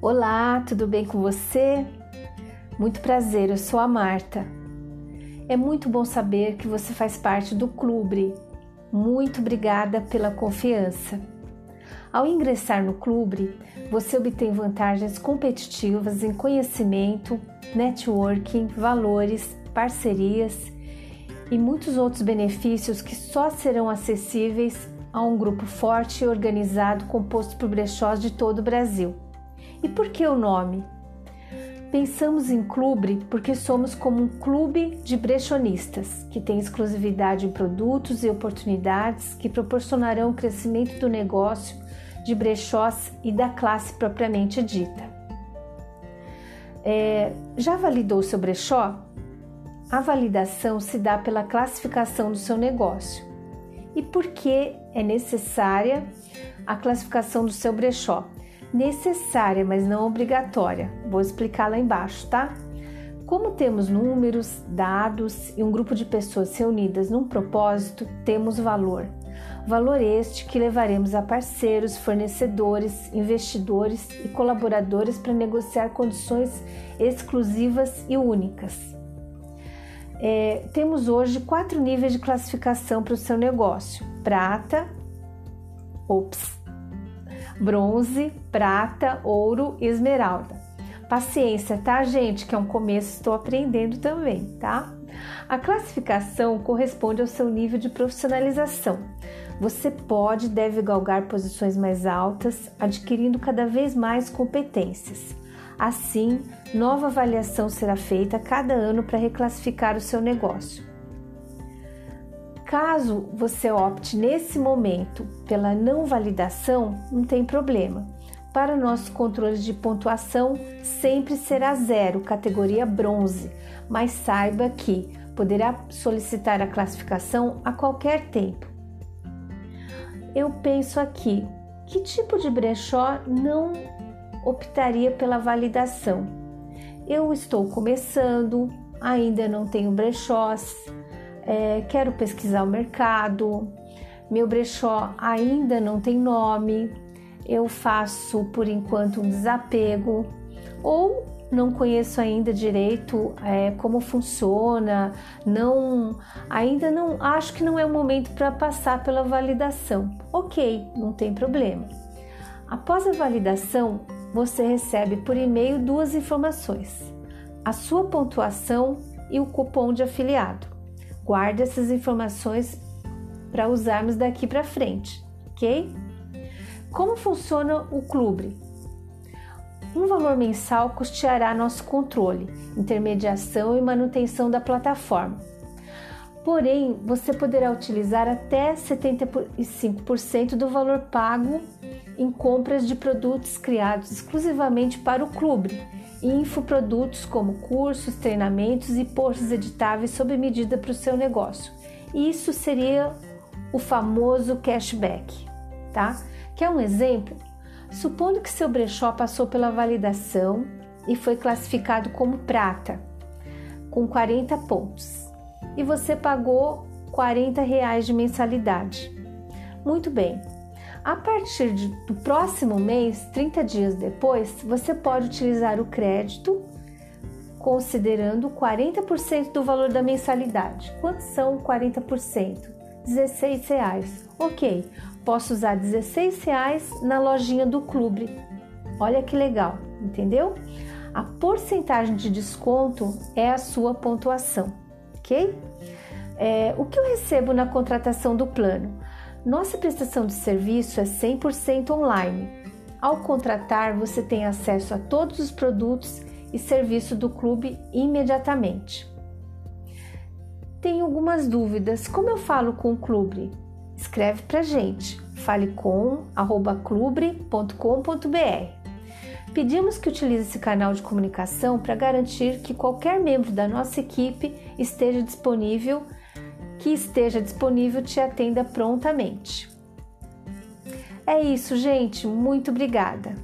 Olá, tudo bem com você? Muito prazer, eu sou a Marta. É muito bom saber que você faz parte do clube. Muito obrigada pela confiança. Ao ingressar no clube, você obtém vantagens competitivas em conhecimento, networking, valores, parcerias e muitos outros benefícios que só serão acessíveis a um grupo forte e organizado composto por brechós de todo o Brasil. E por que o nome? Pensamos em clube porque somos como um clube de brechonistas, que tem exclusividade em produtos e oportunidades que proporcionarão o crescimento do negócio de brechós e da classe propriamente dita. É, já validou seu brechó? A validação se dá pela classificação do seu negócio. E por que é necessária a classificação do seu brechó? Necessária, mas não obrigatória. Vou explicar lá embaixo, tá? Como temos números, dados e um grupo de pessoas reunidas num propósito, temos valor. Valor este que levaremos a parceiros, fornecedores, investidores e colaboradores para negociar condições exclusivas e únicas. É, temos hoje quatro níveis de classificação para o seu negócio: prata, ops, bronze, prata, ouro e esmeralda. Paciência, tá, gente? Que é um começo, estou aprendendo também, tá? A classificação corresponde ao seu nível de profissionalização. Você pode e deve galgar posições mais altas, adquirindo cada vez mais competências. Assim, nova avaliação será feita cada ano para reclassificar o seu negócio. Caso você opte nesse momento pela não validação, não tem problema. Para nosso controle de pontuação, sempre será zero, categoria bronze, mas saiba que poderá solicitar a classificação a qualquer tempo. Eu penso aqui, que tipo de brechó não optaria pela validação? Eu estou começando, ainda não tenho brechós, é, quero pesquisar o mercado, meu brechó ainda não tem nome, eu faço por enquanto um desapego ou não conheço ainda direito é, como funciona, não ainda não acho que não é o momento para passar pela validação. Ok, não tem problema. Após a validação, você recebe por e-mail duas informações: a sua pontuação e o cupom de afiliado. Guarde essas informações para usarmos daqui para frente, ok? Como funciona o clube? Um valor mensal custeará nosso controle, intermediação e manutenção da plataforma. Porém, você poderá utilizar até 75% do valor pago em compras de produtos criados exclusivamente para o clube infoprodutos como cursos, treinamentos e posts editáveis sob medida para o seu negócio. Isso seria o famoso cashback, tá? Quer um exemplo? Supondo que seu brechó passou pela validação e foi classificado como prata, com 40 pontos, e você pagou 40 reais de mensalidade. Muito bem, a partir de, do próximo mês, 30 dias depois, você pode utilizar o crédito considerando 40% do valor da mensalidade. Quantos são 40%? 16 reais. Ok, posso usar 16 reais na lojinha do clube. Olha que legal, entendeu? A porcentagem de desconto é a sua pontuação, ok? É, o que eu recebo na contratação do plano? Nossa prestação de serviço é 100% online. Ao contratar, você tem acesso a todos os produtos e serviços do clube imediatamente. Tenho algumas dúvidas. Como eu falo com o clube? Escreve para gente. falecom@clube.com.br. Pedimos que utilize esse canal de comunicação para garantir que qualquer membro da nossa equipe esteja disponível que esteja disponível te atenda prontamente. É isso, gente. Muito obrigada.